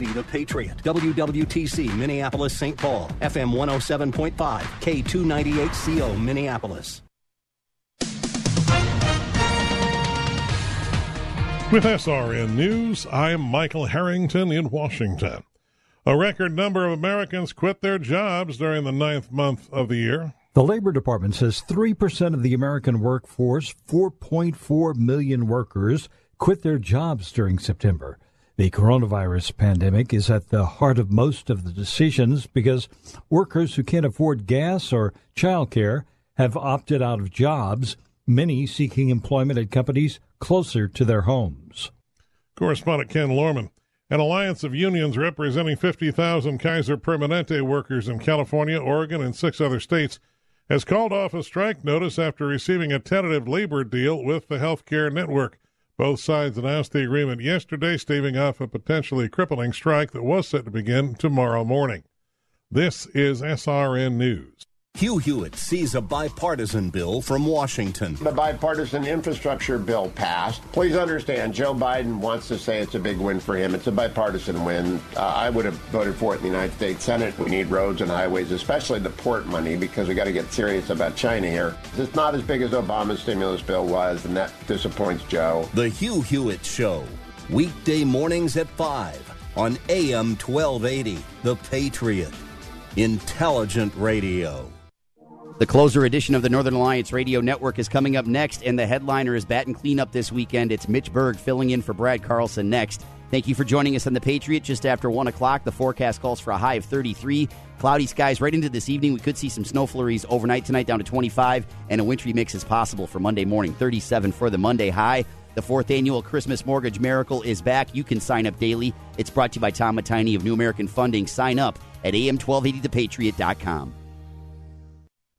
Be the Patriot, WWTC, Minneapolis, St. Paul, FM 107.5, K298CO, Minneapolis. With SRN News, I'm Michael Harrington in Washington. A record number of Americans quit their jobs during the ninth month of the year. The Labor Department says 3% of the American workforce, 4.4 million workers, quit their jobs during September. The coronavirus pandemic is at the heart of most of the decisions because workers who can't afford gas or childcare have opted out of jobs, many seeking employment at companies closer to their homes. Correspondent Ken Lorman. An alliance of unions representing 50,000 Kaiser Permanente workers in California, Oregon, and six other states has called off a strike notice after receiving a tentative labor deal with the healthcare network. Both sides announced the agreement yesterday, staving off a potentially crippling strike that was set to begin tomorrow morning. This is SRN News. Hugh Hewitt sees a bipartisan bill from Washington. The bipartisan infrastructure bill passed. Please understand, Joe Biden wants to say it's a big win for him. It's a bipartisan win. Uh, I would have voted for it in the United States Senate. We need roads and highways, especially the port money, because we got to get serious about China here. It's not as big as Obama's stimulus bill was, and that disappoints Joe. The Hugh Hewitt Show, weekday mornings at 5 on AM 1280. The Patriot. Intelligent Radio. The closer edition of the Northern Alliance Radio Network is coming up next, and the headliner is Bat and Cleanup this weekend. It's Mitch Berg filling in for Brad Carlson next. Thank you for joining us on the Patriot just after 1 o'clock. The forecast calls for a high of 33. Cloudy skies right into this evening. We could see some snow flurries overnight tonight down to 25, and a wintry mix is possible for Monday morning. 37 for the Monday high. The fourth annual Christmas Mortgage Miracle is back. You can sign up daily. It's brought to you by Tom Matini of New American Funding. Sign up at am1280thepatriot.com.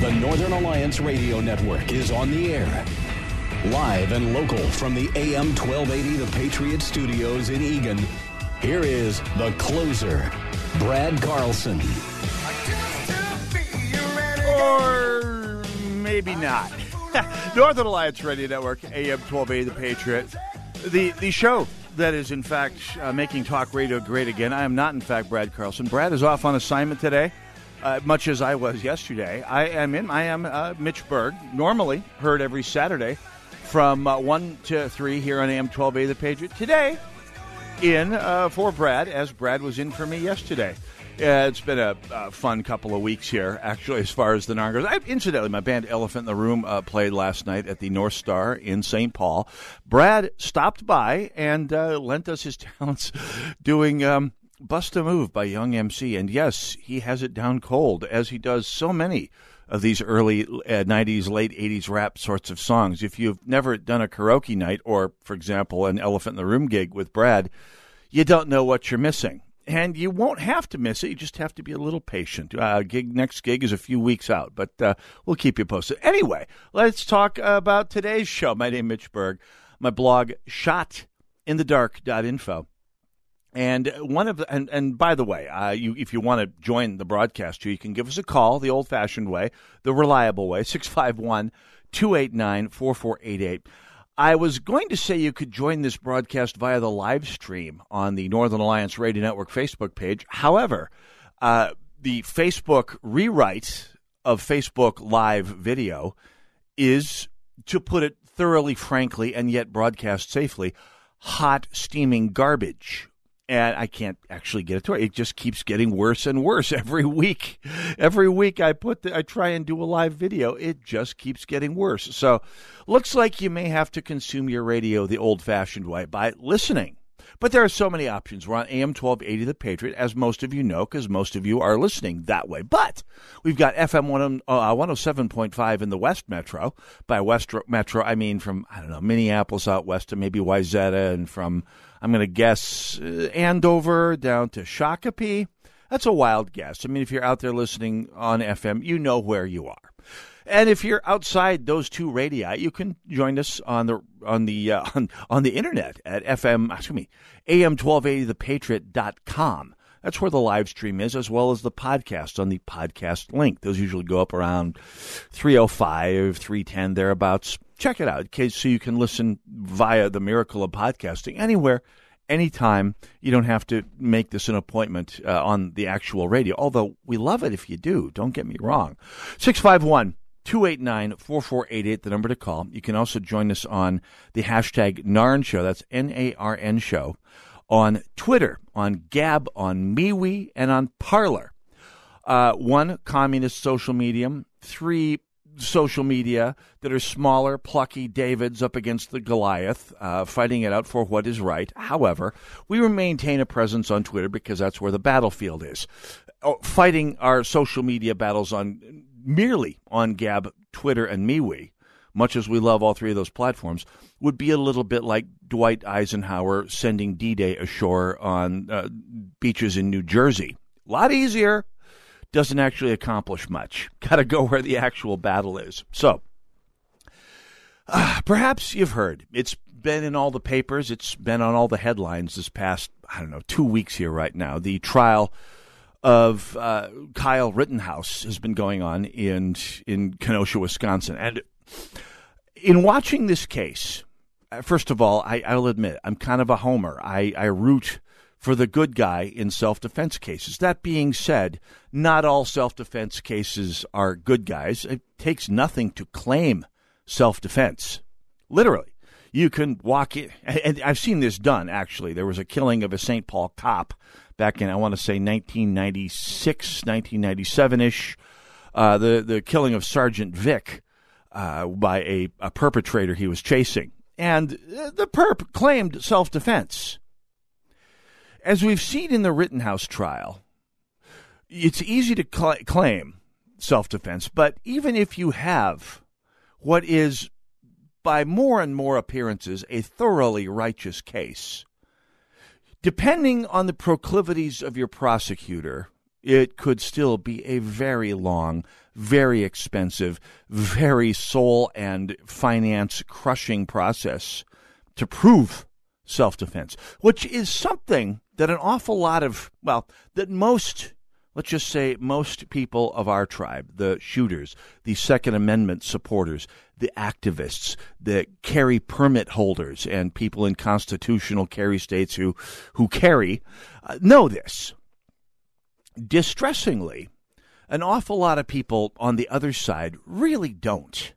The Northern Alliance Radio Network is on the air. Live and local from the AM 1280 The Patriot Studios in Eagan, here is the closer, Brad Carlson. Or maybe not. Northern Alliance Radio Network, AM 1280 The Patriot. The, the show that is, in fact, uh, making talk radio great again. I am not, in fact, Brad Carlson. Brad is off on assignment today uh, much as I was yesterday. I am in. I am uh, Mitch Berg, normally heard every Saturday from uh, one to three here on AM twelve A the Patriot. Today, in uh, for Brad, as Brad was in for me yesterday. Yeah, it's been a, a, fun couple of weeks here, actually, as far as the NAR goes. I, incidentally, my band Elephant in the Room uh, played last night at the North Star in St. Paul. Brad stopped by and uh, lent us his talents doing um, Bust a Move by Young MC. And yes, he has it down cold, as he does so many of these early uh, 90s, late 80s rap sorts of songs. If you've never done a karaoke night or, for example, an Elephant in the Room gig with Brad, you don't know what you're missing and you won't have to miss it. You just have to be a little patient. Uh, gig next gig is a few weeks out, but uh, we'll keep you posted. Anyway, let's talk about today's show. My name is Mitch Berg. My blog, shotinthedark.info. And one of the, and, and by the way, uh, you if you want to join the broadcast, too, you can give us a call the old fashioned way, the reliable way, 651 289 4488. I was going to say you could join this broadcast via the live stream on the Northern Alliance Radio Network Facebook page. However, uh, the Facebook rewrite of Facebook Live video is, to put it thoroughly, frankly, and yet broadcast safely, hot, steaming garbage. And I can't actually get it to it. It just keeps getting worse and worse every week. Every week I put the, I try and do a live video, it just keeps getting worse. So, looks like you may have to consume your radio the old-fashioned way by listening. But there are so many options. We're on AM 1280 The Patriot, as most of you know, because most of you are listening that way. But we've got FM 10, uh, 107.5 in the West Metro. By West Metro, I mean from, I don't know, Minneapolis out west to maybe Wayzata, and from, I'm going to guess, uh, Andover down to Shakopee. That's a wild guess. I mean, if you're out there listening on FM, you know where you are. And if you're outside those two radii, you can join us on the on the uh, on, on the internet at FM excuse me am1280thepatriot.com. That's where the live stream is, as well as the podcast on the podcast link. Those usually go up around 305, 310, thereabouts. Check it out, okay, so you can listen via the miracle of podcasting anywhere, anytime. You don't have to make this an appointment uh, on the actual radio, although we love it if you do. Don't get me wrong. 651- 289 4488, the number to call. You can also join us on the hashtag NARN Show. That's N A R N Show. On Twitter, on Gab, on MeWe, and on Parler. Uh, one, communist social medium. Three, social media that are smaller, plucky Davids up against the Goliath, uh, fighting it out for what is right. However, we maintain a presence on Twitter because that's where the battlefield is. Oh, fighting our social media battles on merely on Gab, Twitter, and MeWe, much as we love all three of those platforms, would be a little bit like Dwight Eisenhower sending D Day ashore on uh, beaches in New Jersey. A lot easier. Doesn't actually accomplish much. Got to go where the actual battle is. So, uh, perhaps you've heard. It's been in all the papers. It's been on all the headlines this past, I don't know, two weeks here right now. The trial of uh, Kyle Rittenhouse has been going on in in Kenosha, Wisconsin, and in watching this case, uh, first of all, I, I'll admit I'm kind of a homer. I, I root for the good guy in self defense cases. That being said, not all self defense cases are good guys. It takes nothing to claim self defense. Literally. You can walk in, and I've seen this done actually. There was a killing of a St. Paul cop back in I want to say 1996, 1997 ish. Uh, the the killing of Sergeant Vick uh, by a, a perpetrator he was chasing, and the perp claimed self defense. As we've seen in the Rittenhouse trial, it's easy to cl- claim self defense, but even if you have what is, by more and more appearances, a thoroughly righteous case, Depending on the proclivities of your prosecutor, it could still be a very long, very expensive, very soul and finance crushing process to prove self defense, which is something that an awful lot of, well, that most let's just say most people of our tribe, the shooters, the Second Amendment supporters, the activists, the carry permit holders, and people in constitutional carry states who, who carry, uh, know this. Distressingly, an awful lot of people on the other side really don't.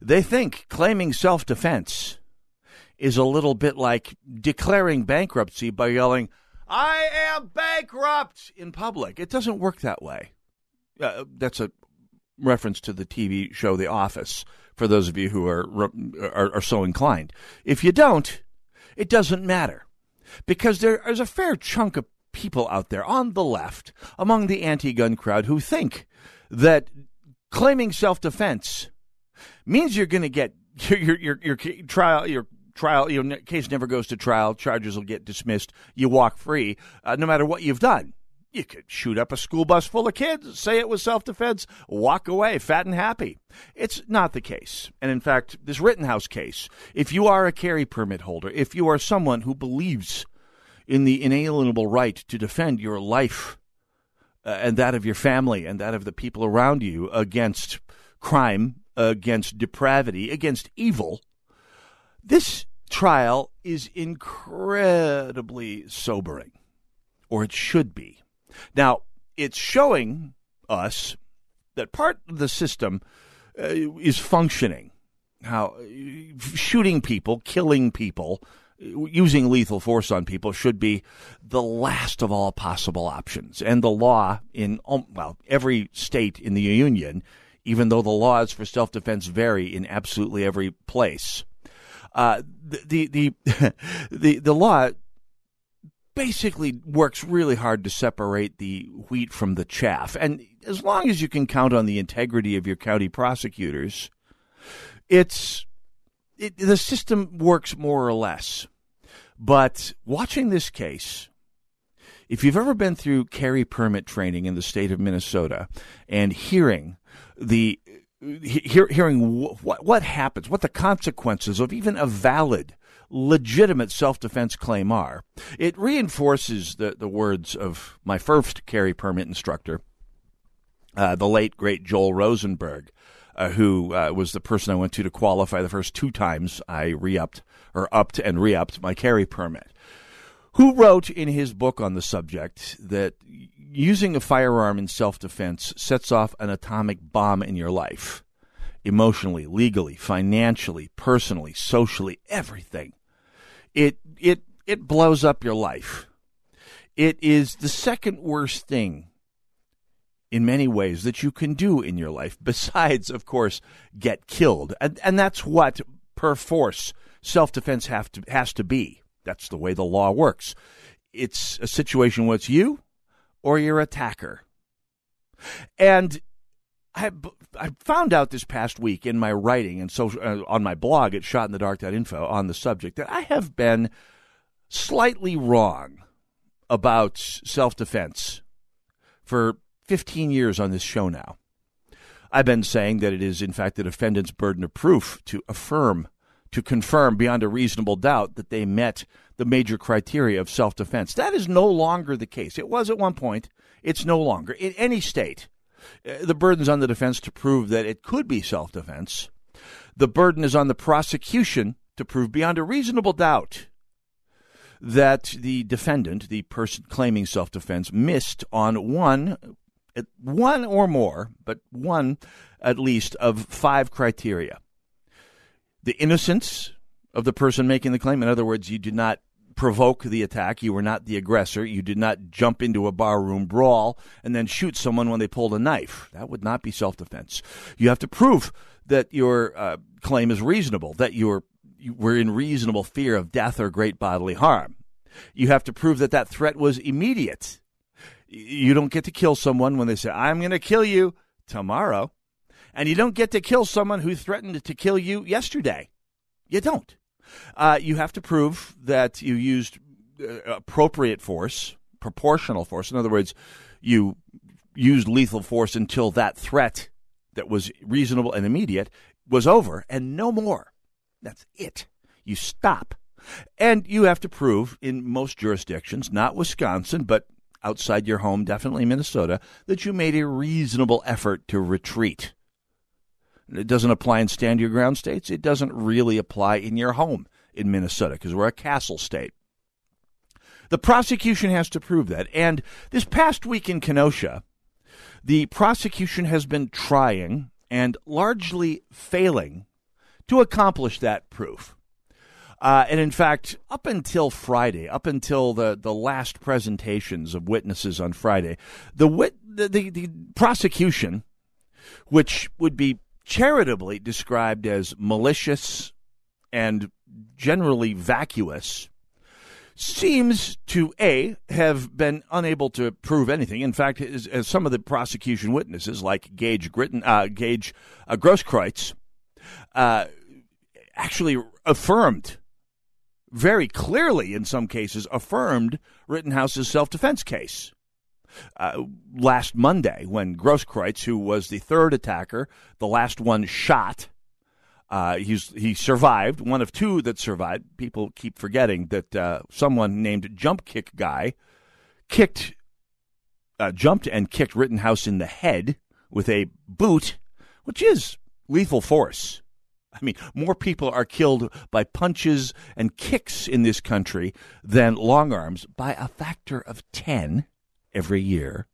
They think claiming self defense is a little bit like declaring bankruptcy by yelling, I am bankrupt in public. It doesn't work that way. Uh, that's a reference to the TV show The Office for those of you who are, are, are so inclined. If you don't, it doesn't matter because there is a fair chunk of people out there on the left among the anti-gun crowd who think that claiming self-defense means you're going to get your, your your your trial your trial, your case never goes to trial, charges will get dismissed, you walk free, uh, no matter what you've done. You could shoot up a school bus full of kids, say it was self defense, walk away fat and happy. It's not the case. And in fact, this Rittenhouse case, if you are a carry permit holder, if you are someone who believes in the inalienable right to defend your life uh, and that of your family and that of the people around you against crime, against depravity, against evil, this trial is incredibly sobering, or it should be. Now, it's showing us that part of the system uh, is functioning. How shooting people, killing people, using lethal force on people should be the last of all possible options. And the law in, um, well, every state in the Union, even though the laws for self defense vary in absolutely every place, uh, the, the, the, the, the law basically works really hard to separate the wheat from the chaff. And as long as you can count on the integrity of your county prosecutors, it's it, the system works more or less. But watching this case, if you've ever been through carry permit training in the state of Minnesota and hearing the hear, hearing what what happens, what the consequences of even a valid legitimate self defense claim are, it reinforces the, the words of my first carry permit instructor, uh, the late, great Joel Rosenberg, uh, who uh, was the person I went to to qualify the first two times I re upped or upped and re upped my carry permit. Who wrote in his book on the subject that using a firearm in self defense sets off an atomic bomb in your life? Emotionally, legally, financially, personally, socially, everything. It, it, it blows up your life. It is the second worst thing in many ways that you can do in your life, besides, of course, get killed. And, and that's what, per force, self defense has to be. That's the way the law works. It's a situation where it's you or your attacker. And I, I found out this past week in my writing and so uh, on my blog at shotinthedark.info on the subject that I have been slightly wrong about self defense for 15 years on this show now. I've been saying that it is, in fact, the defendant's burden of proof to affirm, to confirm beyond a reasonable doubt that they met the major criteria of self defense. That is no longer the case. It was at one point, it's no longer. In any state, uh, the burden is on the defense to prove that it could be self defense. The burden is on the prosecution to prove beyond a reasonable doubt that the defendant, the person claiming self defense, missed on one one or more, but one at least of five criteria. The innocence of the person making the claim. In other words, you did not provoke the attack. You were not the aggressor. You did not jump into a barroom brawl and then shoot someone when they pulled a knife. That would not be self defense. You have to prove that your uh, claim is reasonable, that you're, you were in reasonable fear of death or great bodily harm. You have to prove that that threat was immediate you don't get to kill someone when they say, I'm going to kill you tomorrow. And you don't get to kill someone who threatened to kill you yesterday. You don't. Uh, you have to prove that you used uh, appropriate force, proportional force. In other words, you used lethal force until that threat that was reasonable and immediate was over and no more. That's it. You stop. And you have to prove in most jurisdictions, not Wisconsin, but outside your home, definitely Minnesota, that you made a reasonable effort to retreat. It doesn't apply in stand your ground states. It doesn't really apply in your home in Minnesota because we're a castle state. The prosecution has to prove that. And this past week in Kenosha, the prosecution has been trying and largely failing to accomplish that proof. Uh, and in fact, up until Friday, up until the, the last presentations of witnesses on Friday, the, wit, the, the, the prosecution, which would be charitably described as malicious and generally vacuous, seems to a have been unable to prove anything. In fact, as, as some of the prosecution witnesses, like Gage Gritton, uh, Gage uh, Grosskreutz, uh, actually affirmed very clearly, in some cases, affirmed Rittenhouse's self defense case. Uh, last Monday, when Grosskreutz, who was the third attacker, the last one shot, uh, he's, he survived, one of two that survived. People keep forgetting that uh, someone named Jump Kick Guy kicked, uh, jumped and kicked Rittenhouse in the head with a boot, which is lethal force. I mean, more people are killed by punches and kicks in this country than long arms by a factor of 10 every year.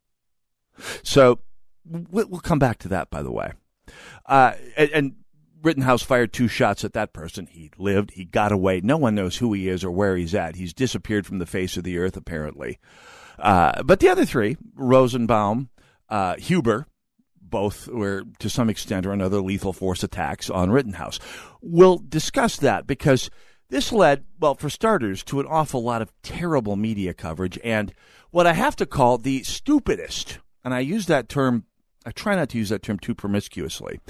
So we'll come back to that, by the way. Uh, and, and, Rittenhouse fired two shots at that person. He lived. He got away. No one knows who he is or where he's at. He's disappeared from the face of the earth, apparently. Uh, but the other three, Rosenbaum, uh, Huber, both were to some extent or another lethal force attacks on Rittenhouse. We'll discuss that because this led, well, for starters, to an awful lot of terrible media coverage and what I have to call the stupidest, and I use that term, I try not to use that term too promiscuously,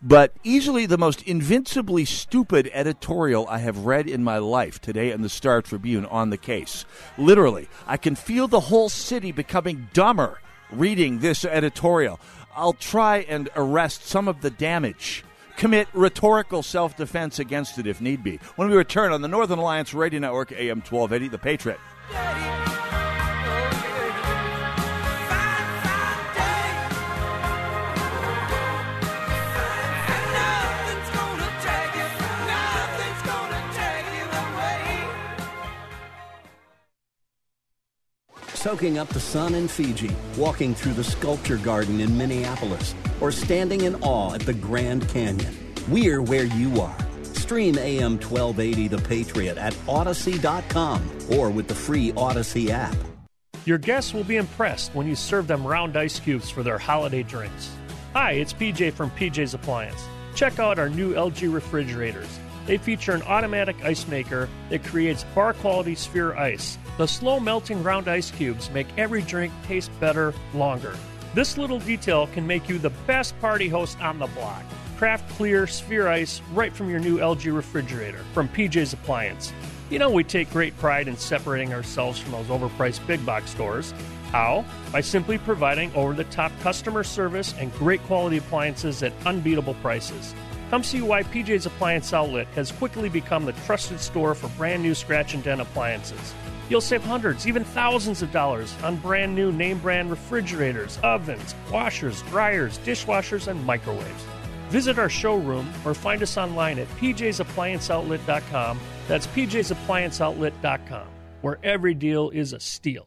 but easily the most invincibly stupid editorial I have read in my life today in the Star Tribune on the case. Literally, I can feel the whole city becoming dumber reading this editorial. I'll try and arrest some of the damage. Commit rhetorical self defense against it if need be. When we return on the Northern Alliance Radio Network, AM 1280, The Patriot. Soaking up the sun in Fiji, walking through the sculpture garden in Minneapolis, or standing in awe at the Grand Canyon. We're where you are. Stream AM 1280 The Patriot at Odyssey.com or with the free Odyssey app. Your guests will be impressed when you serve them round ice cubes for their holiday drinks. Hi, it's PJ from PJ's Appliance. Check out our new LG refrigerators. They feature an automatic ice maker that creates bar quality sphere ice. The slow melting round ice cubes make every drink taste better longer. This little detail can make you the best party host on the block. Craft clear sphere ice right from your new LG refrigerator from PJ's Appliance. You know, we take great pride in separating ourselves from those overpriced big box stores. How? By simply providing over the top customer service and great quality appliances at unbeatable prices. Come see why PJ's Appliance Outlet has quickly become the trusted store for brand new scratch and dent appliances. You'll save hundreds, even thousands of dollars on brand new name brand refrigerators, ovens, washers, dryers, dishwashers, and microwaves. Visit our showroom or find us online at pjsapplianceoutlet.com. That's pjsapplianceoutlet.com, where every deal is a steal.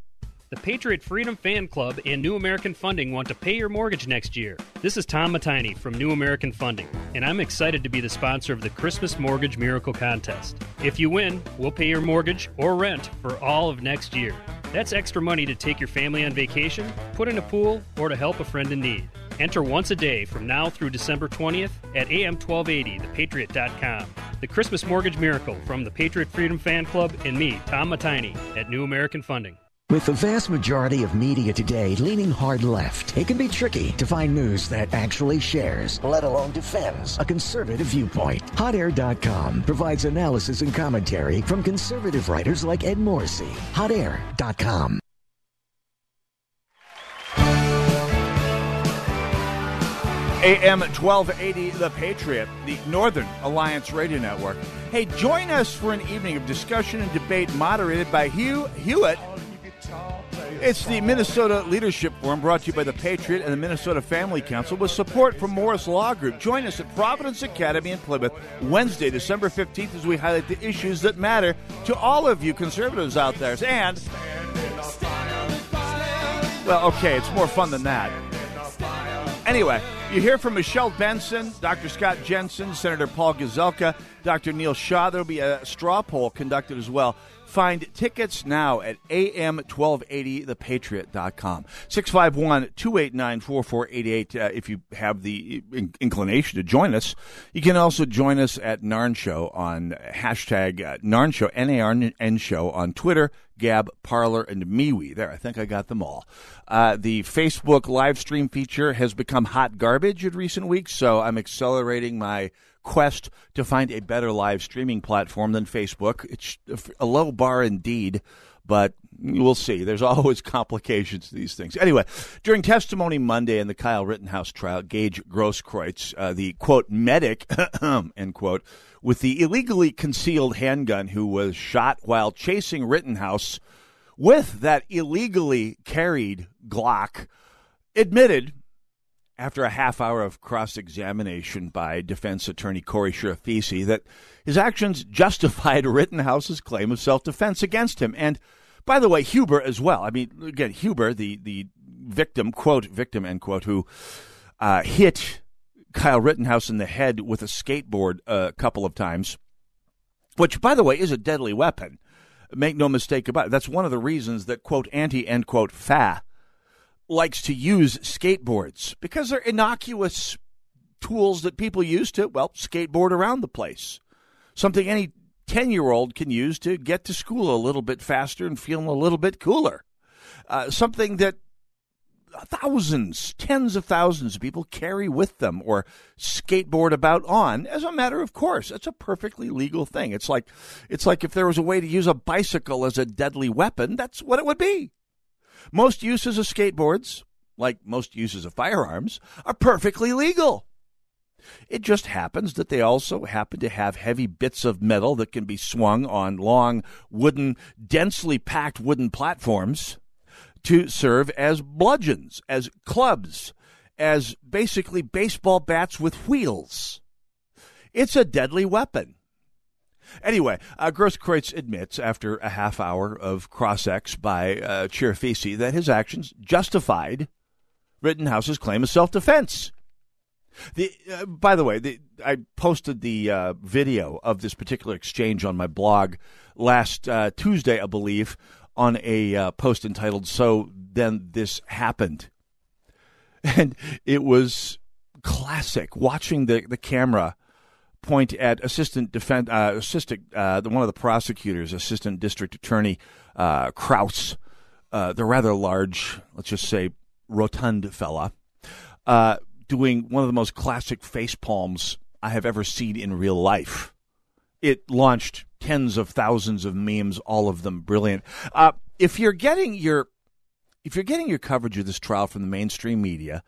The Patriot Freedom Fan Club and New American Funding want to pay your mortgage next year. This is Tom Matini from New American Funding, and I'm excited to be the sponsor of the Christmas Mortgage Miracle Contest. If you win, we'll pay your mortgage or rent for all of next year. That's extra money to take your family on vacation, put in a pool, or to help a friend in need. Enter once a day from now through December 20th at am1280thepatriot.com. The Christmas Mortgage Miracle from the Patriot Freedom Fan Club and me, Tom Matini, at New American Funding. With the vast majority of media today leaning hard left, it can be tricky to find news that actually shares, let alone defends, a conservative viewpoint. HotAir.com provides analysis and commentary from conservative writers like Ed Morrissey. HotAir.com. AM 1280, The Patriot, the Northern Alliance Radio Network. Hey, join us for an evening of discussion and debate moderated by Hugh Hewitt. It's the Minnesota Leadership Forum brought to you by The Patriot and the Minnesota Family Council with support from Morris Law Group. Join us at Providence Academy in Plymouth Wednesday, December 15th as we highlight the issues that matter to all of you conservatives out there. And, well, okay, it's more fun than that. Anyway, you hear from Michelle Benson, Dr. Scott Jensen, Senator Paul Gazelka, Dr. Neil Shah. There will be a straw poll conducted as well Find tickets now at am1280thepatriot.com. 651 289 4488 uh, if you have the in- inclination to join us. You can also join us at Narn Show on hashtag uh, Narn Show, N A R N Show on Twitter, Gab, Parler, and MeWe. There, I think I got them all. Uh, the Facebook live stream feature has become hot garbage in recent weeks, so I'm accelerating my quest to find a better live streaming platform than Facebook. It's a low bar indeed, but we'll see. There's always complications to these things. Anyway, during testimony Monday in the Kyle Rittenhouse trial, Gage Grosskreutz, uh, the quote medic, end quote, with the illegally concealed handgun who was shot while chasing Rittenhouse with that illegally carried Glock, admitted after a half hour of cross examination by defense attorney Corey Chirafisi that his actions justified Rittenhouse's claim of self defense against him. And by the way, Huber as well. I mean, again, Huber, the, the victim, quote, victim, end quote, who uh, hit Kyle Rittenhouse in the head with a skateboard a couple of times, which, by the way, is a deadly weapon. Make no mistake about it. That's one of the reasons that, quote, anti, end quote, fa likes to use skateboards because they're innocuous tools that people use to, well, skateboard around the place. Something any 10 year old can use to get to school a little bit faster and feel a little bit cooler. Uh, something that thousands, tens of thousands of people carry with them or skateboard about on as a matter of course. It's a perfectly legal thing. It's like it's like if there was a way to use a bicycle as a deadly weapon, that's what it would be. Most uses of skateboards, like most uses of firearms, are perfectly legal. It just happens that they also happen to have heavy bits of metal that can be swung on long, wooden, densely packed wooden platforms to serve as bludgeons, as clubs, as basically baseball bats with wheels. It's a deadly weapon. Anyway, uh, Grosskreutz admits after a half hour of cross-ex by uh, that his actions justified Rittenhouse's claim of self-defense. The, uh, by the way, the, I posted the uh, video of this particular exchange on my blog last uh, Tuesday, I believe, on a uh, post entitled "So Then This Happened," and it was classic. Watching the the camera point at assistant defense uh, assistant uh, one of the prosecutors, assistant district attorney uh, Kraus, uh, the rather large, let's just say, rotund fella, uh, doing one of the most classic face palms I have ever seen in real life. It launched tens of thousands of memes, all of them brilliant. Uh, if you're getting your if you're getting your coverage of this trial from the mainstream media,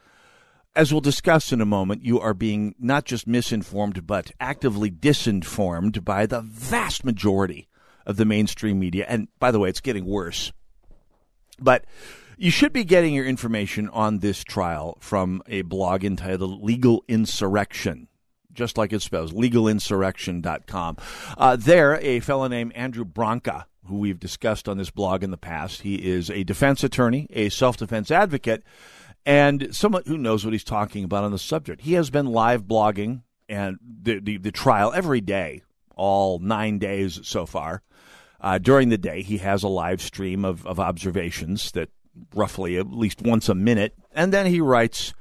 as we'll discuss in a moment, you are being not just misinformed, but actively disinformed by the vast majority of the mainstream media. And by the way, it's getting worse. But you should be getting your information on this trial from a blog entitled Legal Insurrection, just like it spells, legalinsurrection.com. Uh, there, a fellow named Andrew Branca, who we've discussed on this blog in the past, he is a defense attorney, a self defense advocate and someone who knows what he's talking about on the subject. He has been live blogging and the the, the trial every day, all nine days so far. Uh, during the day, he has a live stream of, of observations that roughly at least once a minute, and then he writes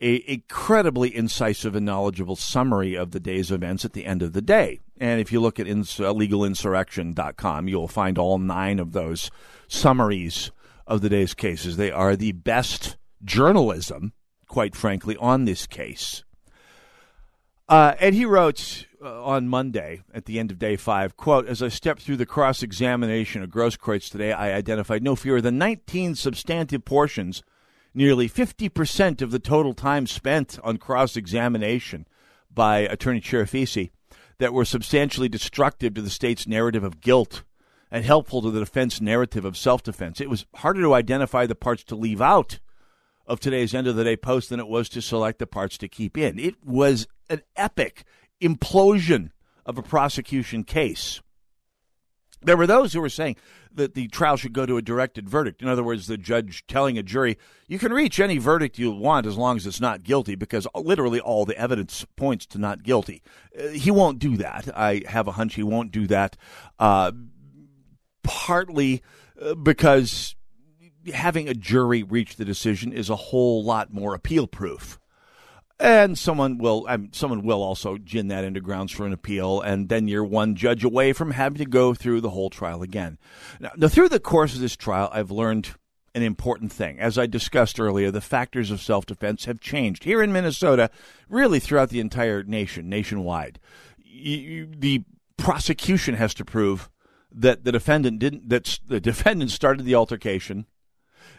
a incredibly incisive and knowledgeable summary of the day's events at the end of the day. And if you look at ins- uh, legalinsurrection.com, you'll find all nine of those summaries of the day's cases. They are the best journalism, quite frankly, on this case. Uh, and he wrote uh, on Monday at the end of day five, quote, as I stepped through the cross-examination of Grosskreutz today, I identified no fewer than 19 substantive portions, nearly 50% of the total time spent on cross-examination by Attorney Chirafisi, that were substantially destructive to the state's narrative of guilt and helpful to the defense narrative of self-defense. It was harder to identify the parts to leave out of today's end of the day post than it was to select the parts to keep in. It was an epic implosion of a prosecution case. There were those who were saying that the trial should go to a directed verdict. In other words, the judge telling a jury, you can reach any verdict you want as long as it's not guilty, because literally all the evidence points to not guilty. Uh, he won't do that. I have a hunch he won't do that. Uh, partly uh, because having a jury reach the decision is a whole lot more appeal proof. And someone will, someone will also gin that into grounds for an appeal, and then you're one judge away from having to go through the whole trial again. Now, now, through the course of this trial, I've learned an important thing. As I discussed earlier, the factors of self defense have changed here in Minnesota, really throughout the entire nation, nationwide. You, the prosecution has to prove that the defendant didn't, that the defendant started the altercation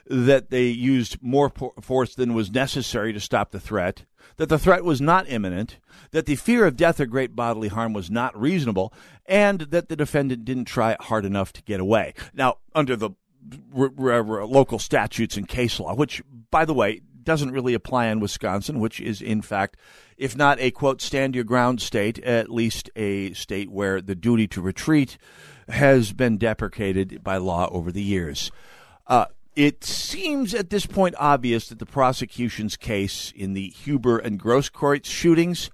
that they used more force than was necessary to stop the threat, that the threat was not imminent, that the fear of death or great bodily harm was not reasonable, and that the defendant didn't try hard enough to get away. Now, under the r- r- local statutes and case law, which, by the way, doesn't really apply in Wisconsin, which is, in fact, if not a quote, stand your ground state, at least a state where the duty to retreat has been deprecated by law over the years. Uh, it seems at this point obvious that the prosecution's case in the Huber and Grosskreutz shootings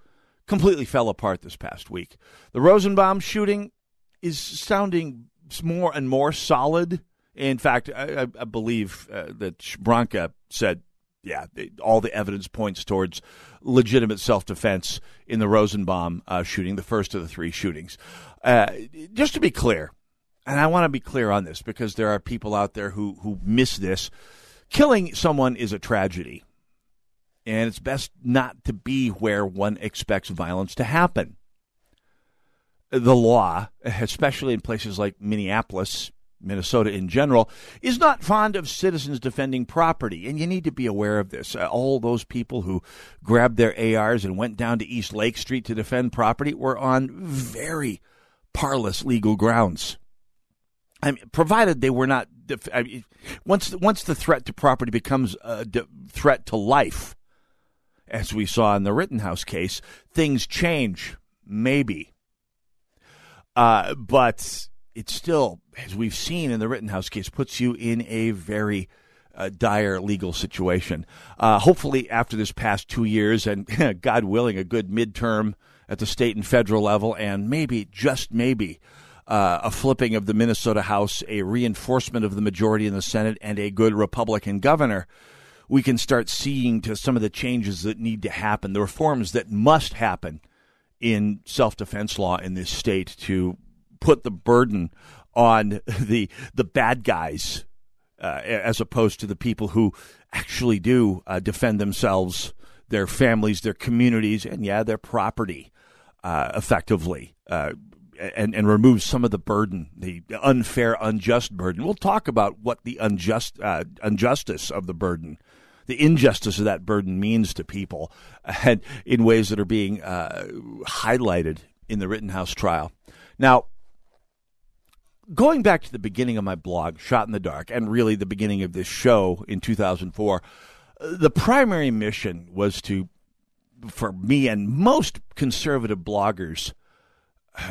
completely fell apart this past week. The Rosenbaum shooting is sounding more and more solid. In fact, I, I believe uh, that Branca said, yeah, all the evidence points towards legitimate self defense in the Rosenbaum uh, shooting, the first of the three shootings. Uh, just to be clear, and I want to be clear on this because there are people out there who, who miss this. Killing someone is a tragedy. And it's best not to be where one expects violence to happen. The law, especially in places like Minneapolis, Minnesota in general, is not fond of citizens defending property. And you need to be aware of this. Uh, all those people who grabbed their ARs and went down to East Lake Street to defend property were on very parlous legal grounds. I mean, provided they were not I mean, once once the threat to property becomes a threat to life, as we saw in the Rittenhouse case, things change. Maybe, uh, but it still, as we've seen in the Rittenhouse case, puts you in a very uh, dire legal situation. Uh, hopefully, after this past two years, and God willing, a good midterm at the state and federal level, and maybe just maybe uh, a flipping of the Minnesota House, a reinforcement of the majority in the Senate, and a good Republican governor, we can start seeing to some of the changes that need to happen, the reforms that must happen in self defense law in this state to put the burden on the the bad guys uh, as opposed to the people who actually do uh, defend themselves, their families, their communities, and yeah, their property uh, effectively. Uh, and, and remove some of the burden, the unfair, unjust burden. We'll talk about what the unjust uh, injustice of the burden, the injustice of that burden means to people, and in ways that are being uh, highlighted in the Rittenhouse trial. Now, going back to the beginning of my blog, Shot in the Dark, and really the beginning of this show in 2004, the primary mission was to, for me and most conservative bloggers,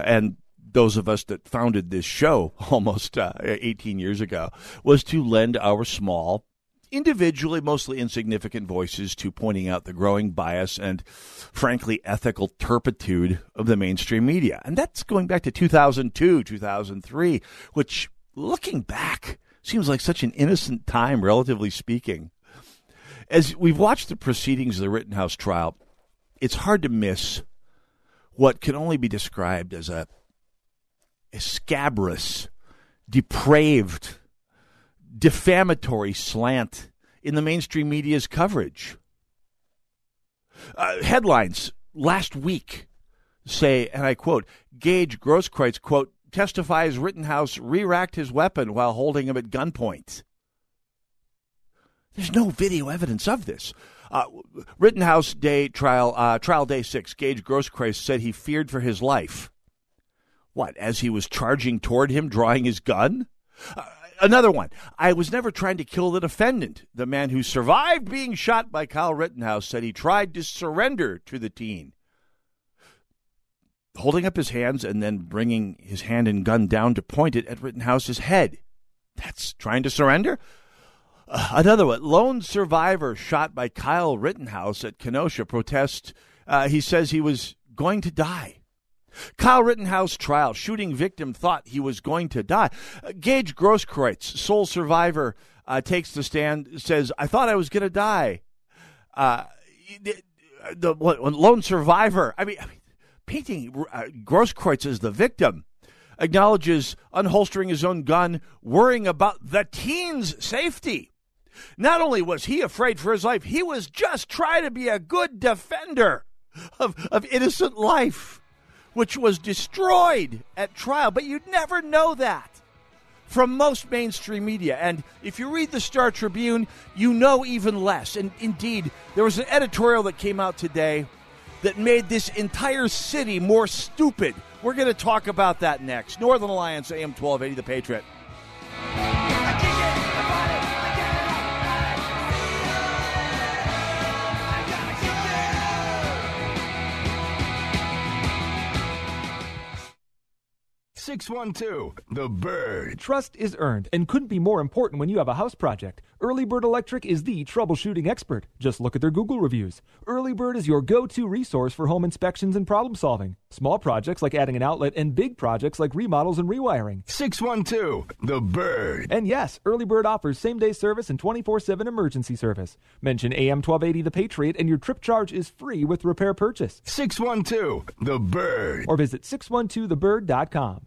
and those of us that founded this show almost uh, 18 years ago was to lend our small individually mostly insignificant voices to pointing out the growing bias and frankly ethical turpitude of the mainstream media. And that's going back to 2002 2003 which looking back seems like such an innocent time relatively speaking. As we've watched the proceedings of the rittenhouse trial it's hard to miss what can only be described as a, a scabrous, depraved, defamatory slant in the mainstream media's coverage. Uh, headlines last week say, and I quote, Gage Grosskreutz, quote, testifies Rittenhouse re-racked his weapon while holding him at gunpoint. There's no video evidence of this. Uh, Rittenhouse Day trial, uh, trial day six. Gage Grosskreutz said he feared for his life. What? As he was charging toward him, drawing his gun. Uh, another one. I was never trying to kill the defendant. The man who survived being shot by Kyle Rittenhouse said he tried to surrender to the teen. Holding up his hands and then bringing his hand and gun down to point it at Rittenhouse's head. That's trying to surrender? Uh, another one, lone survivor shot by Kyle Rittenhouse at Kenosha protest. Uh, he says he was going to die. Kyle Rittenhouse trial. Shooting victim thought he was going to die. Uh, Gage Grosskreutz, sole survivor, uh, takes the stand, says, I thought I was going to die. Uh, the, the lone survivor. I mean, I mean painting uh, Grosskreutz as the victim acknowledges unholstering his own gun, worrying about the teen's safety. Not only was he afraid for his life, he was just trying to be a good defender of, of innocent life, which was destroyed at trial. But you'd never know that from most mainstream media. And if you read the Star Tribune, you know even less. And indeed, there was an editorial that came out today that made this entire city more stupid. We're going to talk about that next. Northern Alliance, AM 1280, The Patriot. 612, The Bird. Trust is earned and couldn't be more important when you have a house project. Early Bird Electric is the troubleshooting expert. Just look at their Google reviews. Early Bird is your go to resource for home inspections and problem solving. Small projects like adding an outlet and big projects like remodels and rewiring. 612, The Bird. And yes, Early Bird offers same day service and 24 7 emergency service. Mention AM 1280 The Patriot and your trip charge is free with repair purchase. 612, The Bird. Or visit 612thebird.com.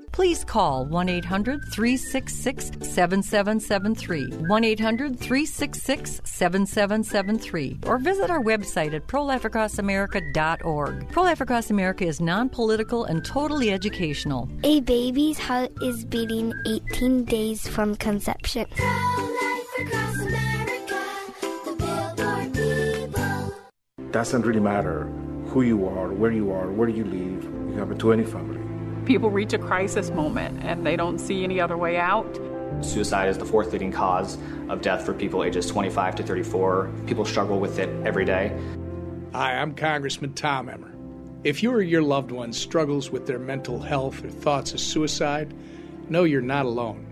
please call 1 800 366 7773. 1 800 366 7773. Or visit our website at prolifeacrossamerica.org. Pro Life Across America is non political and totally educational. A baby's heart is beating 18 days from conception. America, doesn't really matter who you are, where you are, where you live. You happen to any family. People reach a crisis moment and they don't see any other way out. Suicide is the fourth leading cause of death for people ages 25 to 34. People struggle with it every day. Hi, I'm Congressman Tom Emmer. If you or your loved one struggles with their mental health or thoughts of suicide, know you're not alone.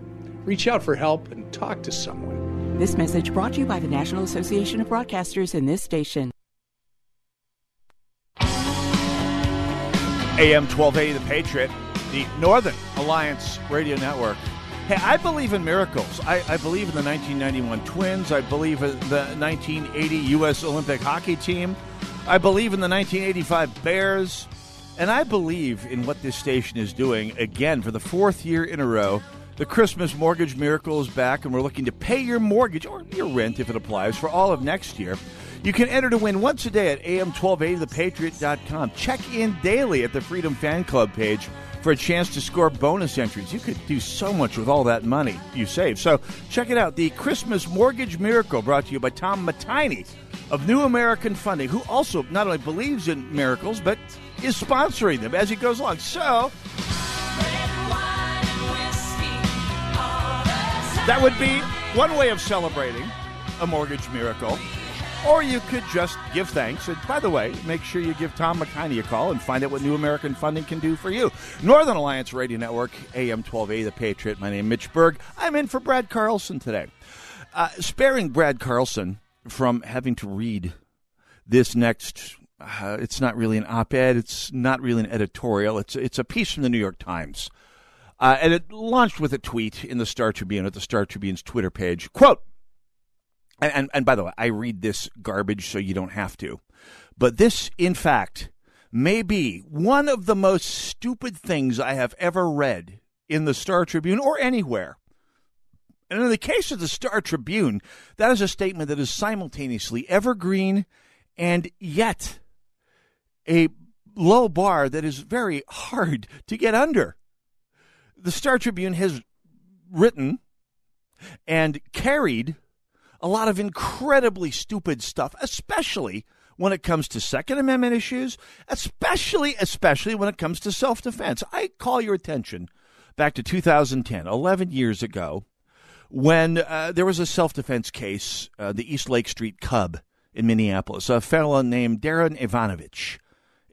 Reach out for help and talk to someone. This message brought to you by the National Association of Broadcasters and this station. AM 1280 The Patriot, the Northern Alliance Radio Network. Hey, I believe in miracles. I, I, believe in the 1991 Twins. I believe in the 1980 U.S. Olympic hockey team. I believe in the 1985 Bears. And I believe in what this station is doing again for the fourth year in a row. The Christmas mortgage miracle is back, and we're looking to pay your mortgage or your rent if it applies for all of next year. You can enter to win once a day at am1280thepatriot.com. Check in daily at the Freedom Fan Club page for a chance to score bonus entries. You could do so much with all that money you save. So check it out. The Christmas Mortgage Miracle brought to you by Tom Matiny of New American Funding, who also not only believes in miracles, but is sponsoring them as he goes along. So that would be one way of celebrating a mortgage miracle. Or you could just give thanks. And by the way, make sure you give Tom McKinney a call and find out what New American Funding can do for you. Northern Alliance Radio Network, AM 12A, The Patriot. My name is Mitch Berg. I'm in for Brad Carlson today. Uh, sparing Brad Carlson from having to read this next. Uh, it's not really an op-ed. It's not really an editorial. It's it's a piece from the New York Times, uh, and it launched with a tweet in the Star Tribune at the Star Tribune's Twitter page. Quote. And, and, and by the way, I read this garbage so you don't have to. But this, in fact, may be one of the most stupid things I have ever read in the Star Tribune or anywhere. And in the case of the Star Tribune, that is a statement that is simultaneously evergreen and yet a low bar that is very hard to get under. The Star Tribune has written and carried a lot of incredibly stupid stuff, especially when it comes to Second Amendment issues, especially especially when it comes to self-defense. I call your attention back to 2010, 11 years ago, when uh, there was a self-defense case, uh, the East Lake Street Cub in Minneapolis. A fellow named Darren Evanovich,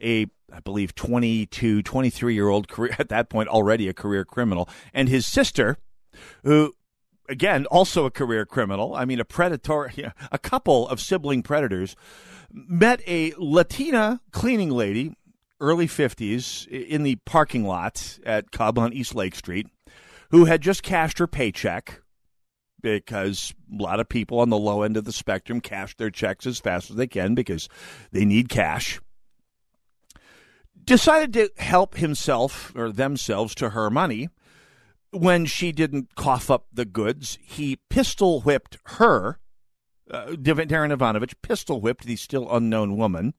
a I believe 22, 23 year old career at that point already a career criminal, and his sister, who again, also a career criminal. I mean, a predator, a couple of sibling predators met a Latina cleaning lady, early 50s, in the parking lot at Cub on East Lake Street, who had just cashed her paycheck because a lot of people on the low end of the spectrum cash their checks as fast as they can because they need cash. Decided to help himself or themselves to her money when she didn't cough up the goods, he pistol whipped her, uh, Darren Evanovich pistol whipped the still unknown woman,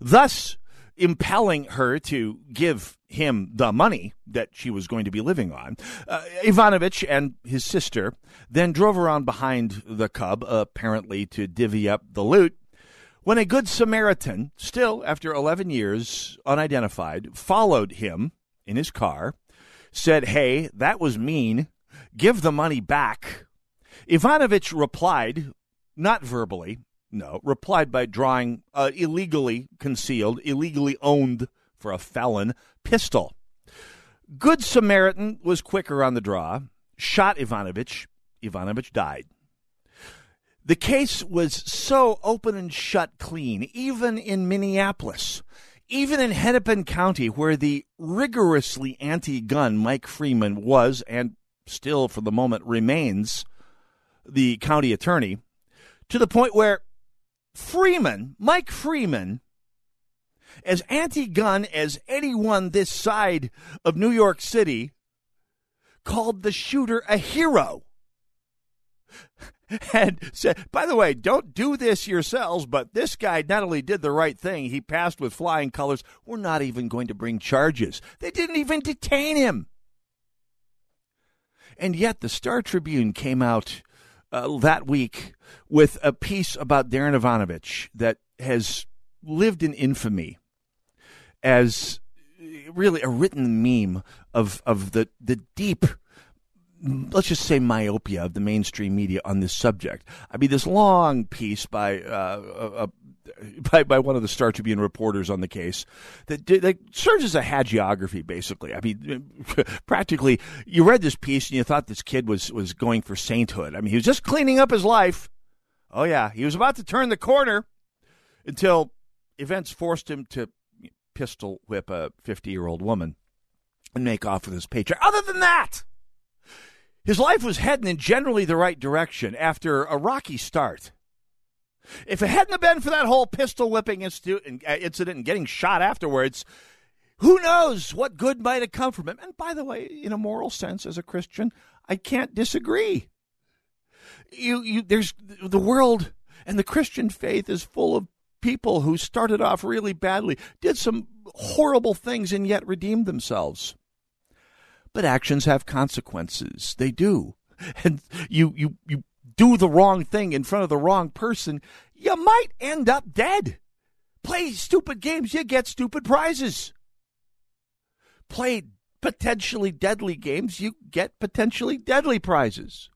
thus impelling her to give him the money that she was going to be living on. Uh, Evanovich and his sister then drove around behind the cub, apparently to divvy up the loot. When a good Samaritan, still after 11 years unidentified, followed him in his car said, Hey, that was mean. Give the money back. Evanovich replied, not verbally, no, replied by drawing uh, illegally concealed, illegally owned for a felon pistol. Good Samaritan was quicker on the draw, shot Evanovich. Evanovich died. The case was so open and shut clean, even in Minneapolis even in Hennepin County, where the rigorously anti gun Mike Freeman was and still for the moment remains the county attorney, to the point where Freeman, Mike Freeman, as anti gun as anyone this side of New York City, called the shooter a hero. and said, by the way, don't do this yourselves, but this guy not only did the right thing, he passed with flying colors. We're not even going to bring charges. They didn't even detain him. And yet, the Star Tribune came out uh, that week with a piece about Darren Evanovich that has lived in infamy as really a written meme of, of the, the deep let's just say myopia of the mainstream media on this subject. I mean, this long piece by uh, uh, by, by one of the Star Tribune reporters on the case that, that serves as a hagiography, basically. I mean, practically, you read this piece and you thought this kid was was going for sainthood. I mean, he was just cleaning up his life. Oh yeah, he was about to turn the corner until events forced him to pistol whip a fifty year old woman and make off with his paycheck. Other than that. His life was heading in generally the right direction after a rocky start. If it hadn't been for that whole pistol whipping uh, incident and getting shot afterwards, who knows what good might have come from it. And by the way, in a moral sense, as a Christian, I can't disagree. You, you, there's the world and the Christian faith is full of people who started off really badly, did some horrible things, and yet redeemed themselves. But actions have consequences. They do. And you, you, you do the wrong thing in front of the wrong person, you might end up dead. Play stupid games, you get stupid prizes. Play potentially deadly games, you get potentially deadly prizes.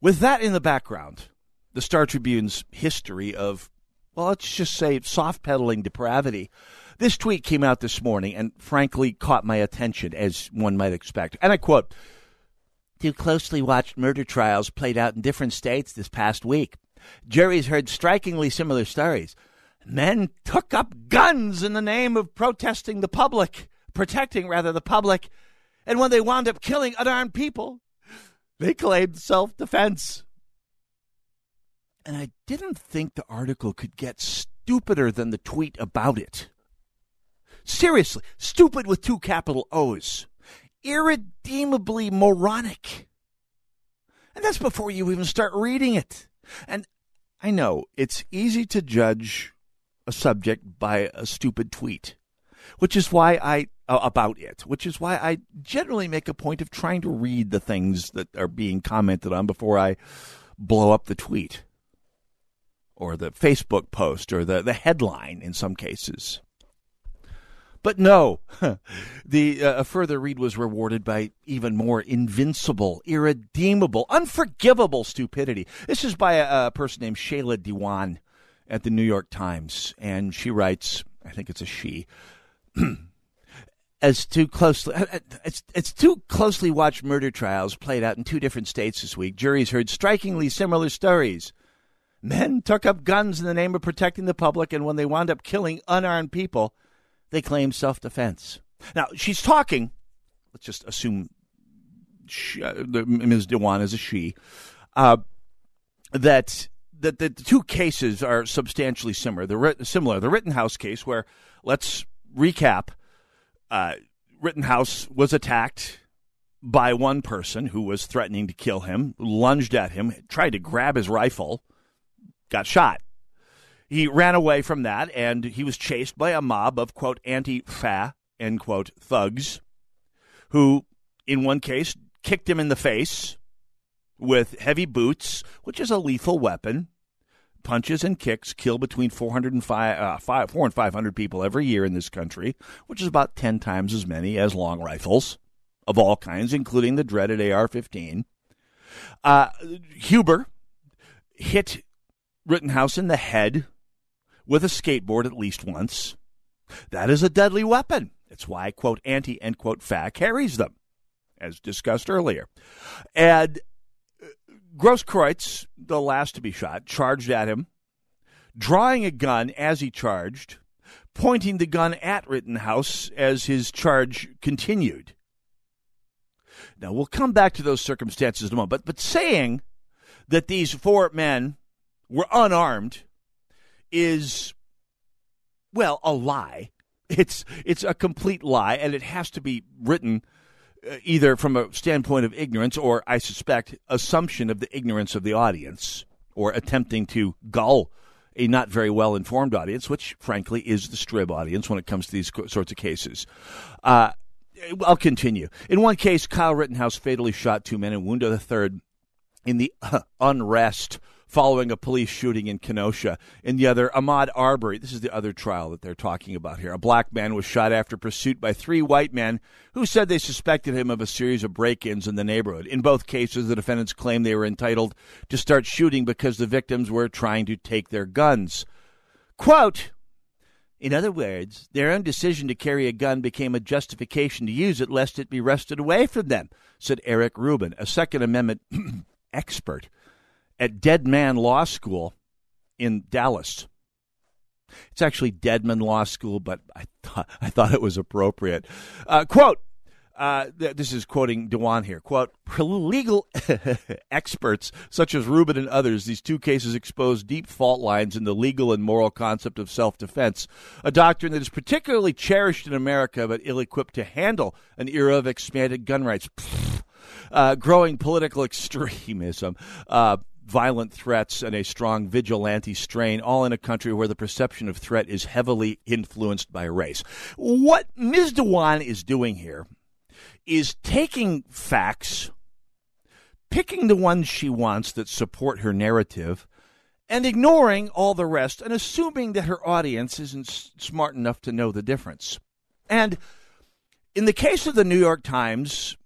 With that in the background, the Star Tribune's history of, well, let's just say soft pedaling depravity. This tweet came out this morning and frankly caught my attention, as one might expect. And I quote Two closely watched murder trials played out in different states this past week. Juries heard strikingly similar stories. Men took up guns in the name of protesting the public, protecting rather the public, and when they wound up killing unarmed people, they claimed self defense. And I didn't think the article could get stupider than the tweet about it. Seriously, stupid with two capital O's. Irredeemably moronic. And that's before you even start reading it. And I know it's easy to judge a subject by a stupid tweet, which is why I uh, about it, which is why I generally make a point of trying to read the things that are being commented on before I blow up the tweet or the Facebook post or the, the headline in some cases. But no, the uh, a further read was rewarded by even more invincible, irredeemable, unforgivable stupidity. This is by a, a person named Shaila Dewan at the New York Times, and she writes, I think it's a she. as too closely it's it's too closely watched murder trials played out in two different states this week. Juries heard strikingly similar stories. Men took up guns in the name of protecting the public, and when they wound up killing unarmed people, they claim self defense. Now, she's talking, let's just assume she, uh, Ms. Dewan is a she, uh, that, that the two cases are substantially similar. The, similar. the Rittenhouse case, where, let's recap, uh, Rittenhouse was attacked by one person who was threatening to kill him, lunged at him, tried to grab his rifle got shot. He ran away from that, and he was chased by a mob of, quote, anti fa, end quote, thugs, who, in one case, kicked him in the face with heavy boots, which is a lethal weapon. Punches and kicks kill between 400 and 5, uh, 5, 4 and 500 people every year in this country, which is about 10 times as many as long rifles of all kinds, including the dreaded AR 15. Uh, Huber hit Rittenhouse in the head with a skateboard at least once. That is a deadly weapon. It's why, quote, anti, end quote, fa carries them, as discussed earlier. And uh, Grosskreutz, the last to be shot, charged at him, drawing a gun as he charged, pointing the gun at Rittenhouse as his charge continued. Now, we'll come back to those circumstances in a moment, but, but saying that these four men were unarmed is well a lie. It's it's a complete lie, and it has to be written uh, either from a standpoint of ignorance or, I suspect, assumption of the ignorance of the audience, or attempting to gull a not very well informed audience, which frankly is the Strib audience when it comes to these sorts of cases. Uh, I'll continue. In one case, Kyle Rittenhouse fatally shot two men and wounded a third in the uh, unrest following a police shooting in Kenosha. In the other, Ahmaud Arbery, this is the other trial that they're talking about here. A black man was shot after pursuit by three white men who said they suspected him of a series of break ins in the neighborhood. In both cases, the defendants claimed they were entitled to start shooting because the victims were trying to take their guns. Quote, in other words, their own decision to carry a gun became a justification to use it lest it be wrested away from them, said Eric Ruben, a Second Amendment expert at Dead Man Law School in Dallas. It's actually Dedman Law School, but I thought I thought it was appropriate. Uh, quote. Uh, this is quoting Dewan here. Quote, legal experts such as Ruben and others, these two cases expose deep fault lines in the legal and moral concept of self defense, a doctrine that is particularly cherished in America but ill equipped to handle an era of expanded gun rights. Uh, growing political extremism, uh, violent threats and a strong vigilante strain, all in a country where the perception of threat is heavily influenced by race. What Ms. Dewan is doing here is taking facts, picking the ones she wants that support her narrative, and ignoring all the rest and assuming that her audience isn't smart enough to know the difference. And in the case of the New York Times,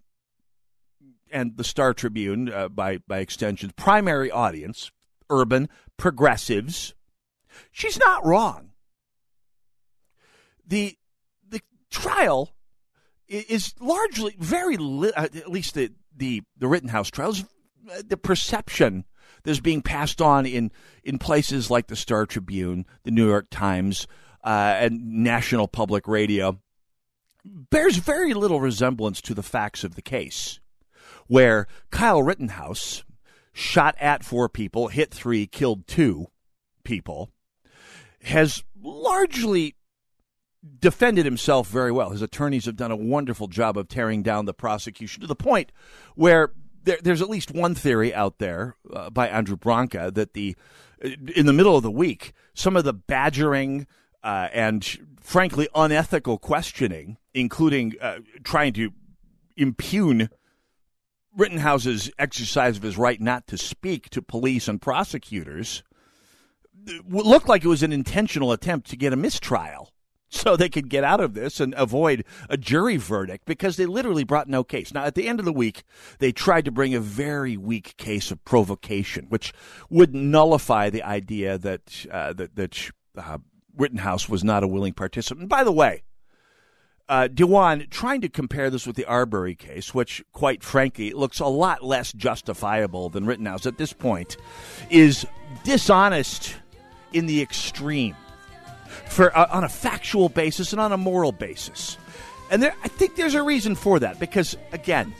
and the Star Tribune, uh, by by extension, primary audience, urban progressives, she's not wrong. The the trial is largely very li- uh, at least the the the Rittenhouse trial is uh, the perception that's being passed on in in places like the Star Tribune, the New York Times, uh, and National Public Radio bears very little resemblance to the facts of the case, where Kyle Rittenhouse shot at four people, hit three, killed two people, has largely defended himself very well. His attorneys have done a wonderful job of tearing down the prosecution to the point where there, there's at least one theory out there uh, by Andrew Branca that the in the middle of the week, some of the badgering uh, and frankly unethical questioning, including uh, trying to impugn Rittenhouse's exercise of his right not to speak to police and prosecutors, looked like it was an intentional attempt to get a mistrial so they could get out of this and avoid a jury verdict because they literally brought no case. Now, at the end of the week, they tried to bring a very weak case of provocation, which would nullify the idea that uh, that, that uh, Rittenhouse was not a willing participant. And By the way, uh, Dewan, trying to compare this with the Arbery case, which, quite frankly, looks a lot less justifiable than Rittenhouse at this point, is dishonest in the extreme for uh, on a factual basis and on a moral basis. And there, I think there's a reason for that because, again,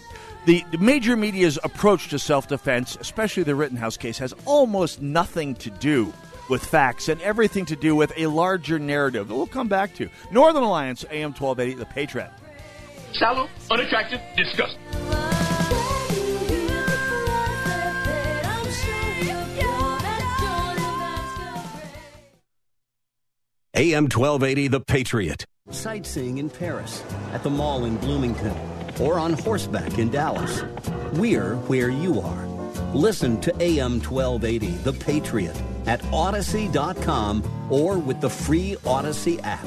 the, the major media's approach to self defense, especially the Rittenhouse case, has almost nothing to do with facts and everything to do with a larger narrative that we'll come back to. Northern Alliance, AM 1280, The Patriot. Shallow, unattractive, disgusting. AM 1280, The Patriot. Sightseeing in Paris, at the mall in Bloomington, or on horseback in Dallas. We're where you are. Listen to AM 1280, The Patriot, at Odyssey.com or with the free Odyssey app.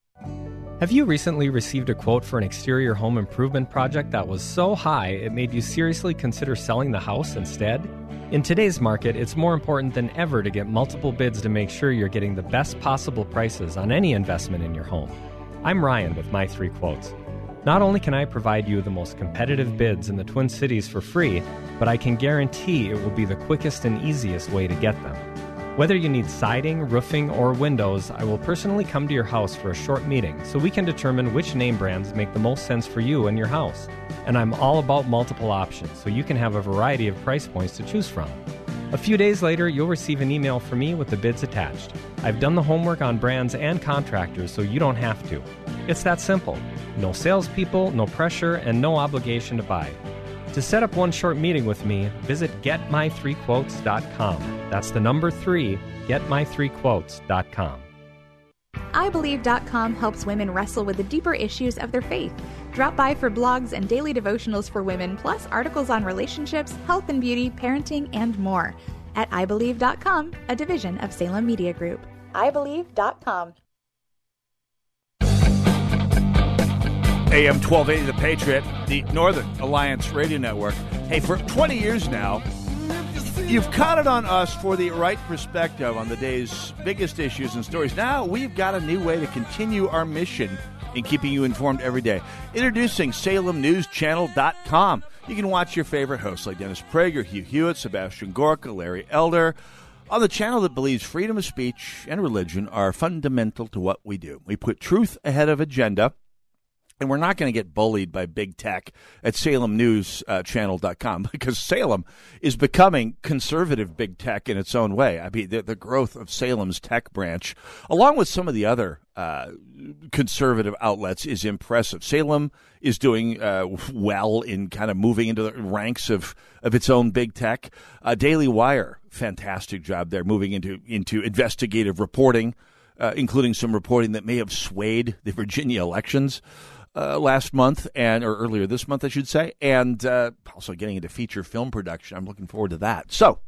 Have you recently received a quote for an exterior home improvement project that was so high it made you seriously consider selling the house instead? In today's market, it's more important than ever to get multiple bids to make sure you're getting the best possible prices on any investment in your home. I'm Ryan with my three quotes. Not only can I provide you the most competitive bids in the Twin Cities for free, but I can guarantee it will be the quickest and easiest way to get them. Whether you need siding, roofing, or windows, I will personally come to your house for a short meeting so we can determine which name brands make the most sense for you and your house. And I'm all about multiple options so you can have a variety of price points to choose from. A few days later, you'll receive an email from me with the bids attached. I've done the homework on brands and contractors so you don't have to. It's that simple. No salespeople, no pressure, and no obligation to buy. To set up one short meeting with me, visit getmy3quotes.com. That's the number three, getmy3quotes.com. IBelieve.com helps women wrestle with the deeper issues of their faith. Drop by for blogs and daily devotionals for women, plus articles on relationships, health and beauty, parenting, and more. at iBelieve.com, a division of Salem Media Group. iBelieve.com. AM 1280 The Patriot, the Northern Alliance Radio Network. Hey, for 20 years now, you've counted on us for the right perspective on the day's biggest issues and stories. Now we've got a new way to continue our mission in keeping you informed every day. Introducing SalemNewsChannel.com. You can watch your favorite hosts like Dennis Prager, Hugh Hewitt, Sebastian Gorka, Larry Elder on the channel that believes freedom of speech and religion are fundamental to what we do. We put truth ahead of agenda and we're not going to get bullied by big tech at salemnewschannel.com because Salem is becoming conservative big tech in its own way. I mean, the, the growth of Salem's tech branch, along with some of the other uh, conservative outlets, is impressive. Salem is doing uh, well in kind of moving into the ranks of, of its own big tech. Uh, Daily Wire, fantastic job there, moving into, into investigative reporting. Uh, including some reporting that may have swayed the Virginia elections uh, last month and or earlier this month, I should say, and uh, also getting into feature film production. I'm looking forward to that. So,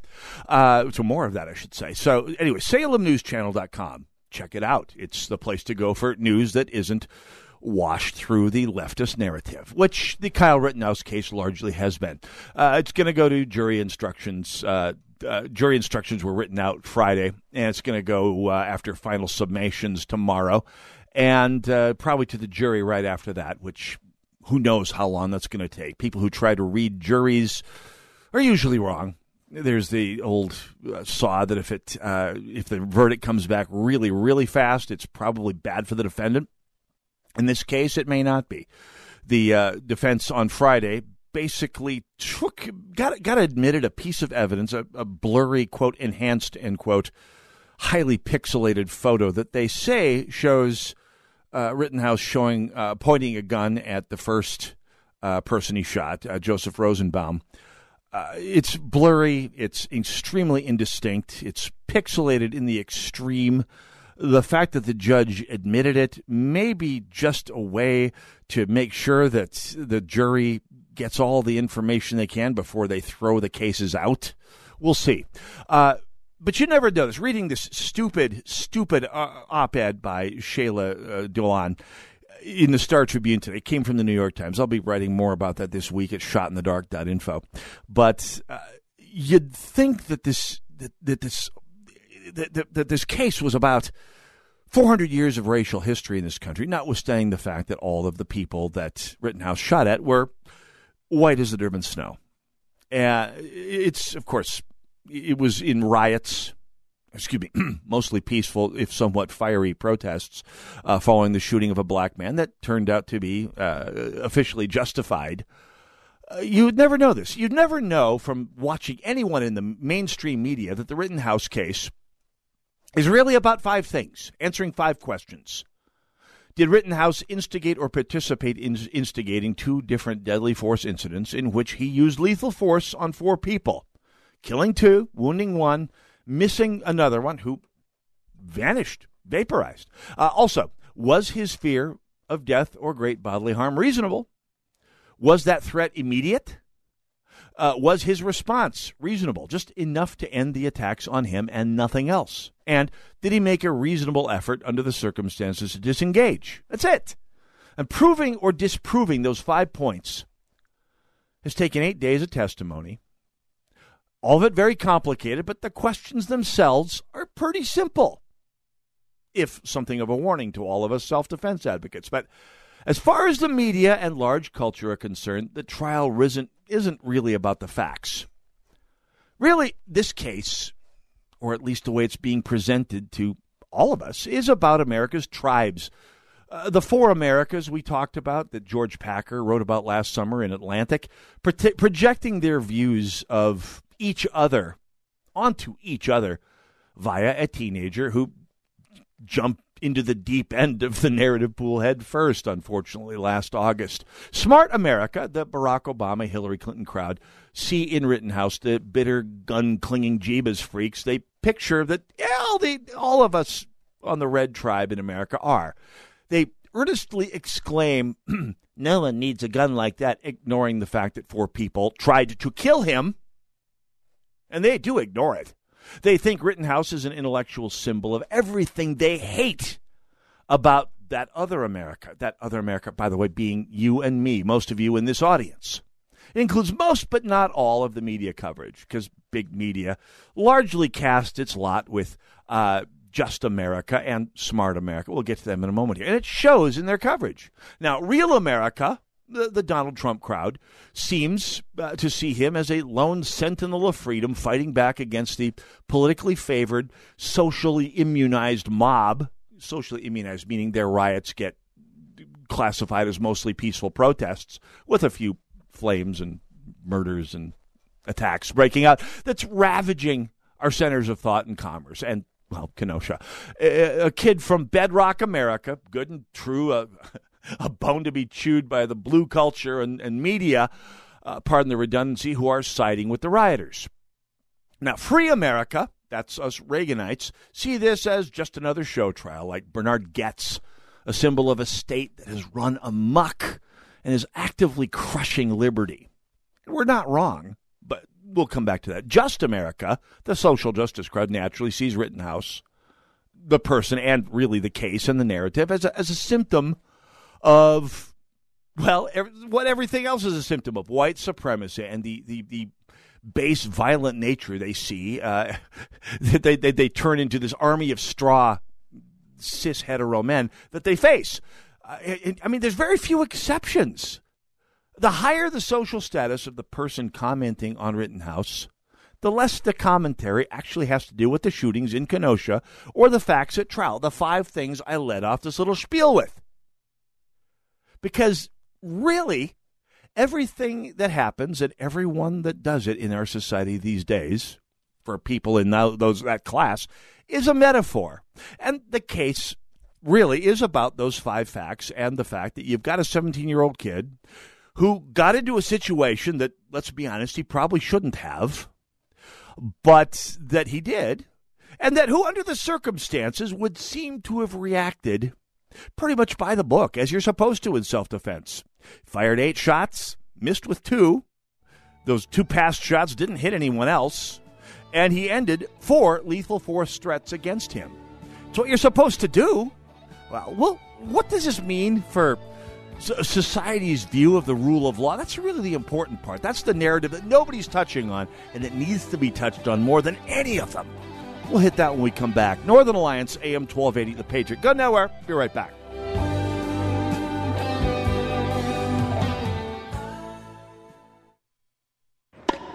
uh, so more of that, I should say. So, anyway, SalemNewsChannel.com. Check it out. It's the place to go for news that isn't washed through the leftist narrative, which the Kyle Rittenhouse case largely has been. Uh, it's going to go to jury instructions. Uh, uh, jury instructions were written out Friday, and it's going to go uh, after final summations tomorrow and uh, probably to the jury right after that, which who knows how long that's going to take. People who try to read juries are usually wrong. There's the old uh, saw that if it uh, if the verdict comes back really really fast, it's probably bad for the defendant. In this case, it may not be. The uh, defense on Friday basically took got got admitted a piece of evidence, a, a blurry quote enhanced end quote, highly pixelated photo that they say shows uh, Rittenhouse showing uh, pointing a gun at the first uh, person he shot, uh, Joseph Rosenbaum. Uh, it's blurry. It's extremely indistinct. It's pixelated in the extreme. The fact that the judge admitted it may be just a way to make sure that the jury gets all the information they can before they throw the cases out. We'll see. But you never know this. Reading this stupid, stupid uh, op-ed by Shaila uh, Dolan in the Star Tribune today it came from the New York Times. I'll be writing more about that this week at shotinthedark.info. But uh, you'd think that this that, that this that, that, that this case was about 400 years of racial history in this country, notwithstanding the fact that all of the people that Rittenhouse shot at were white as the Durban snow. Uh, it's, of course, it was in riots, excuse me, mostly peaceful, if somewhat fiery protests uh, following the shooting of a black man that turned out to be uh, officially justified. Uh, you would never know this. You'd never know from watching anyone in the mainstream media that the Rittenhouse case is really about five things, answering five questions. Did Rittenhouse instigate or participate in instigating two different deadly force incidents in which he used lethal force on four people? Killing two, wounding one, missing another one who vanished, vaporized. Uh, also, was his fear of death or great bodily harm reasonable? Was that threat immediate? Uh, was his response reasonable, just enough to end the attacks on him and nothing else? And did he make a reasonable effort under the circumstances to disengage? That's it. And proving or disproving those five points has taken eight days of testimony all of it very complicated, but the questions themselves are pretty simple. If something of a warning to all of us self defense advocates. But as far as the media and large culture are concerned, the trial isn't, isn't really about the facts. Really, this case, or at least the way it's being presented to all of us, is about America's tribes. Uh, the four Americas we talked about that George Packer wrote about last summer in Atlantic, pro- projecting their views of each other, onto each other, via a teenager who jumped into the deep end of the narrative pool head first, unfortunately, last August. Smart America, the Barack Obama Hillary Clinton crowd, see in Rittenhouse the bitter, gun clinging Jeebus freaks. They picture that yeah, all, the, all of us on the red tribe in America are. They earnestly exclaim, No one needs a gun like that, ignoring the fact that four people tried to kill him and they do ignore it. They think Rittenhouse is an intellectual symbol of everything they hate about that other America. That other America, by the way, being you and me, most of you in this audience. It includes most, but not all, of the media coverage, because big media largely cast its lot with uh, just America and smart America. We'll get to them in a moment here. And it shows in their coverage. Now, real America, the, the Donald Trump crowd, seems uh, to see him as a lone sentinel of freedom fighting back against the politically favored, socially immunized mob. Socially immunized, meaning their riots get classified as mostly peaceful protests with a few flames and murders and attacks breaking out that's ravaging our centers of thought and commerce and well kenosha a, a kid from bedrock america good and true a, a bone to be chewed by the blue culture and, and media uh, pardon the redundancy who are siding with the rioters now free america that's us reaganites see this as just another show trial like Bernhard Goetz a symbol of a state that has run amuck and is actively crushing liberty. We're not wrong, but we'll come back to that. Just America, the social justice crowd naturally sees Rittenhouse, the person, and really the case and the narrative as a, as a symptom of, well, every, what everything else is a symptom of white supremacy and the, the, the base, violent nature they see. Uh, that they, they, they turn into this army of straw cis hetero men that they face. Uh, I mean, there's very few exceptions. The higher the social status of the person commenting on Rittenhouse, the less the commentary actually has to do with the shootings in Kenosha or the facts at trial, the five things I led off this little spiel with. Because really, everything that happens and everyone that does it in our society these days, for people in those that class, is a metaphor. And the case really is about those five facts and the fact that you've got a 17 year old kid who got into a situation that, let's be honest, he probably shouldn't have, but that he did, and that who, under the circumstances, would seem to have reacted pretty much by the book, as you're supposed to in self defense. Fired eight shots, missed with two. Those two past shots didn't hit anyone else, and he ended four lethal force threats against him. It's what you're supposed to do. Well, what does this mean for society's view of the rule of law? That's really the important part. That's the narrative that nobody's touching on and that needs to be touched on more than any of them. We'll hit that when we come back. Northern Alliance, AM 1280, The Patriot. Go nowhere. Be right back.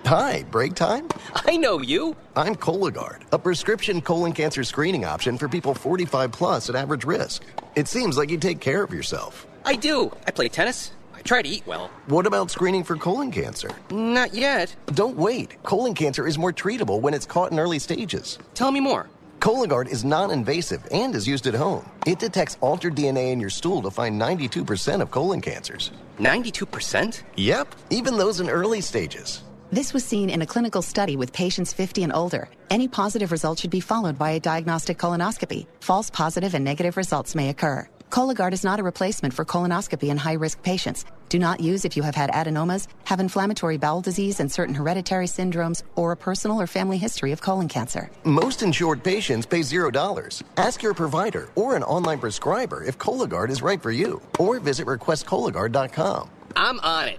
Hi, break time? I know you. I'm Cologuard, a prescription colon cancer screening option for people 45 plus at average risk. It seems like you take care of yourself. I do. I play tennis. I try to eat well. What about screening for colon cancer? Not yet. Don't wait. Colon cancer is more treatable when it's caught in early stages. Tell me more. Cologuard is non invasive and is used at home. It detects altered DNA in your stool to find 92% of colon cancers. 92%? Yep, even those in early stages. This was seen in a clinical study with patients 50 and older. Any positive result should be followed by a diagnostic colonoscopy. False positive and negative results may occur. Cologuard is not a replacement for colonoscopy in high risk patients. Do not use if you have had adenomas, have inflammatory bowel disease and certain hereditary syndromes, or a personal or family history of colon cancer. Most insured patients pay $0. Ask your provider or an online prescriber if Cologuard is right for you, or visit requestcologuard.com. I'm on it.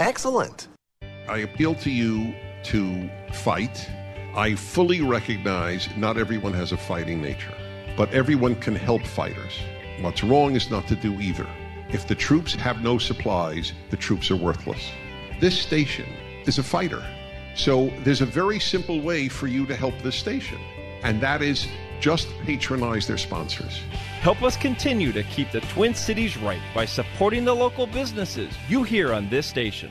Excellent. I appeal to you to fight. I fully recognize not everyone has a fighting nature, but everyone can help fighters. What's wrong is not to do either. If the troops have no supplies, the troops are worthless. This station is a fighter. So there's a very simple way for you to help this station, and that is just patronize their sponsors. Help us continue to keep the Twin Cities right by supporting the local businesses you hear on this station.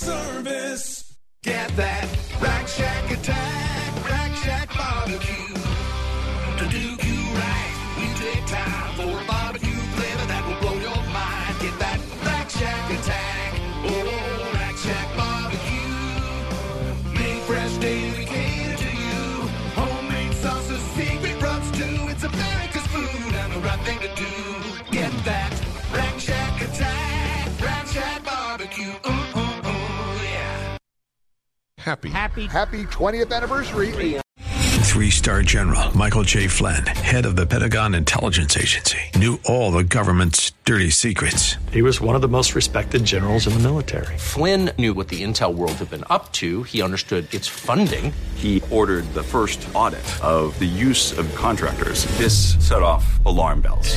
Service. Get that Rack Shack attack, Rack Shack barbecue. To do you right, we take time for Happy. Happy. Happy 20th anniversary. Three star general Michael T. Flynn, head of the Pentagon Intelligence Agency, knew all the government's dirty secrets. He was one of the most respected generals in the military. Flynn knew what the intel world had been up to. He understood its funding. He ordered the first audit of the use of contractors. This set off alarm bells.